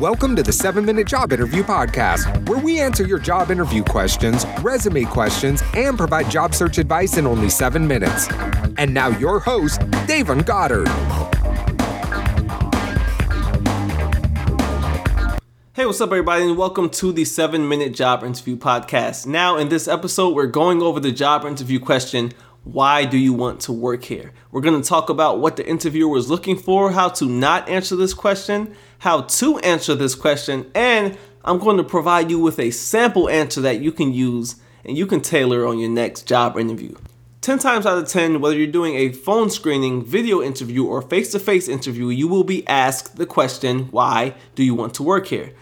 Welcome to the 7 Minute Job Interview Podcast, where we answer your job interview questions, resume questions, and provide job search advice in only 7 minutes. And now, your host, Davon Goddard. Hey, what's up, everybody, and welcome to the 7 Minute Job Interview Podcast. Now, in this episode, we're going over the job interview question why do you want to work here? We're going to talk about what the interviewer was looking for, how to not answer this question, how to answer this question, and I'm going to provide you with a sample answer that you can use and you can tailor on your next job interview. 10 times out of 10, whether you're doing a phone screening, video interview, or face to face interview, you will be asked the question, Why do you want to work here?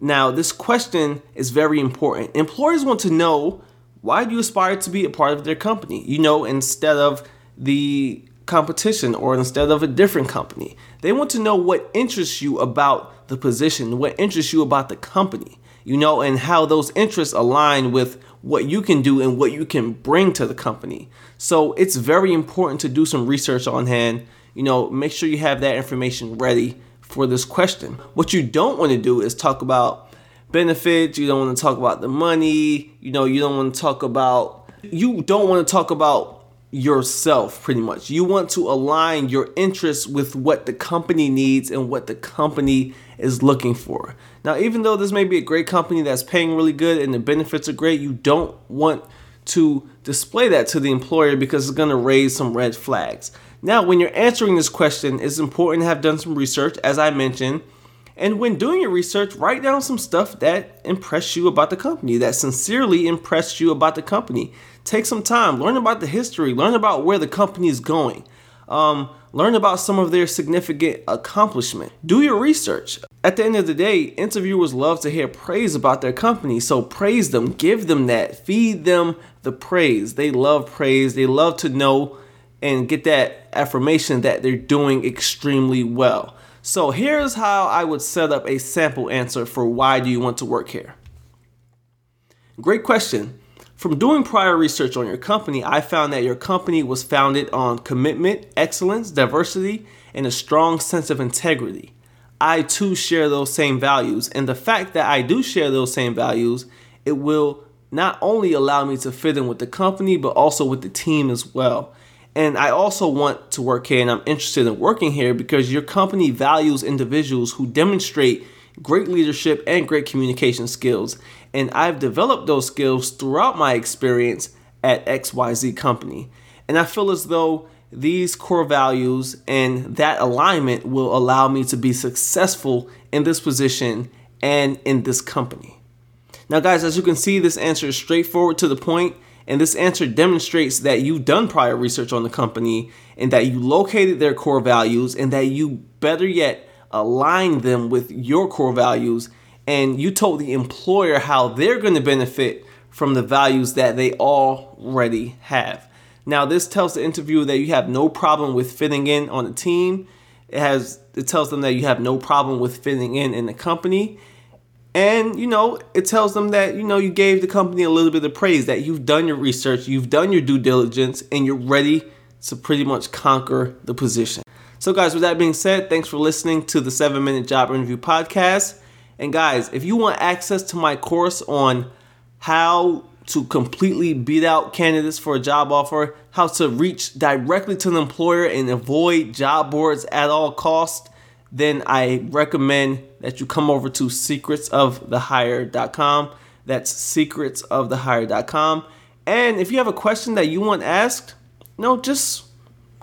Now, this question is very important. Employers want to know why do you aspire to be a part of their company? You know, instead of the competition or instead of a different company. They want to know what interests you about the position, what interests you about the company, you know, and how those interests align with what you can do and what you can bring to the company. So it's very important to do some research on hand. You know, make sure you have that information ready for this question. What you don't want to do is talk about benefits, you don't want to talk about the money, you know, you don't want to talk about you don't want to talk about yourself pretty much. You want to align your interests with what the company needs and what the company is looking for. Now, even though this may be a great company that's paying really good and the benefits are great, you don't want to display that to the employer because it's going to raise some red flags. Now, when you're answering this question, it's important to have done some research, as I mentioned and when doing your research, write down some stuff that impressed you about the company, that sincerely impressed you about the company. Take some time, learn about the history, learn about where the company is going, um, learn about some of their significant accomplishment. Do your research. At the end of the day, interviewers love to hear praise about their company, so praise them, give them that, feed them the praise. They love praise, they love to know and get that affirmation that they're doing extremely well. So here's how I would set up a sample answer for why do you want to work here. Great question. From doing prior research on your company, I found that your company was founded on commitment, excellence, diversity, and a strong sense of integrity. I too share those same values, and the fact that I do share those same values, it will not only allow me to fit in with the company, but also with the team as well. And I also want to work here and I'm interested in working here because your company values individuals who demonstrate great leadership and great communication skills. And I've developed those skills throughout my experience at XYZ company. And I feel as though these core values and that alignment will allow me to be successful in this position and in this company. Now, guys, as you can see, this answer is straightforward to the point and this answer demonstrates that you've done prior research on the company and that you located their core values and that you, better yet, aligned them with your core values and you told the employer how they're going to benefit from the values that they already have. Now, this tells the interviewer that you have no problem with fitting in on the team. It has it tells them that you have no problem with fitting in in the company and, you know, it tells them that, you know, you gave the company a little bit of praise, that you've done your research, you've done your due diligence, and you're ready to pretty much conquer the position. So, guys, with that being said, thanks for listening to the 7 Minute Job Interview Podcast. And, guys, if you want access to my course on how to completely beat out candidates for a job offer, how to reach directly to an employer and avoid job boards at all costs, then I recommend that you come over to secretsofthehire.com. That's secretsofthehire.com. And if you have a question that you want asked, no, just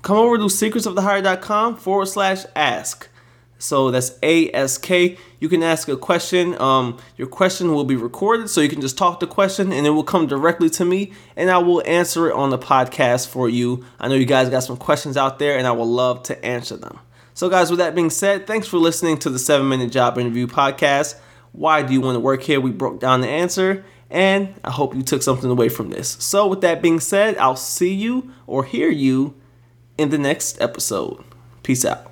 come over to secretsofthehire.com forward slash ask. So that's ASK. You can ask a question. Um, your question will be recorded, so you can just talk the question and it will come directly to me, and I will answer it on the podcast for you. I know you guys got some questions out there, and I will love to answer them. So, guys, with that being said, thanks for listening to the 7 Minute Job Interview Podcast. Why do you want to work here? We broke down the answer, and I hope you took something away from this. So, with that being said, I'll see you or hear you in the next episode. Peace out.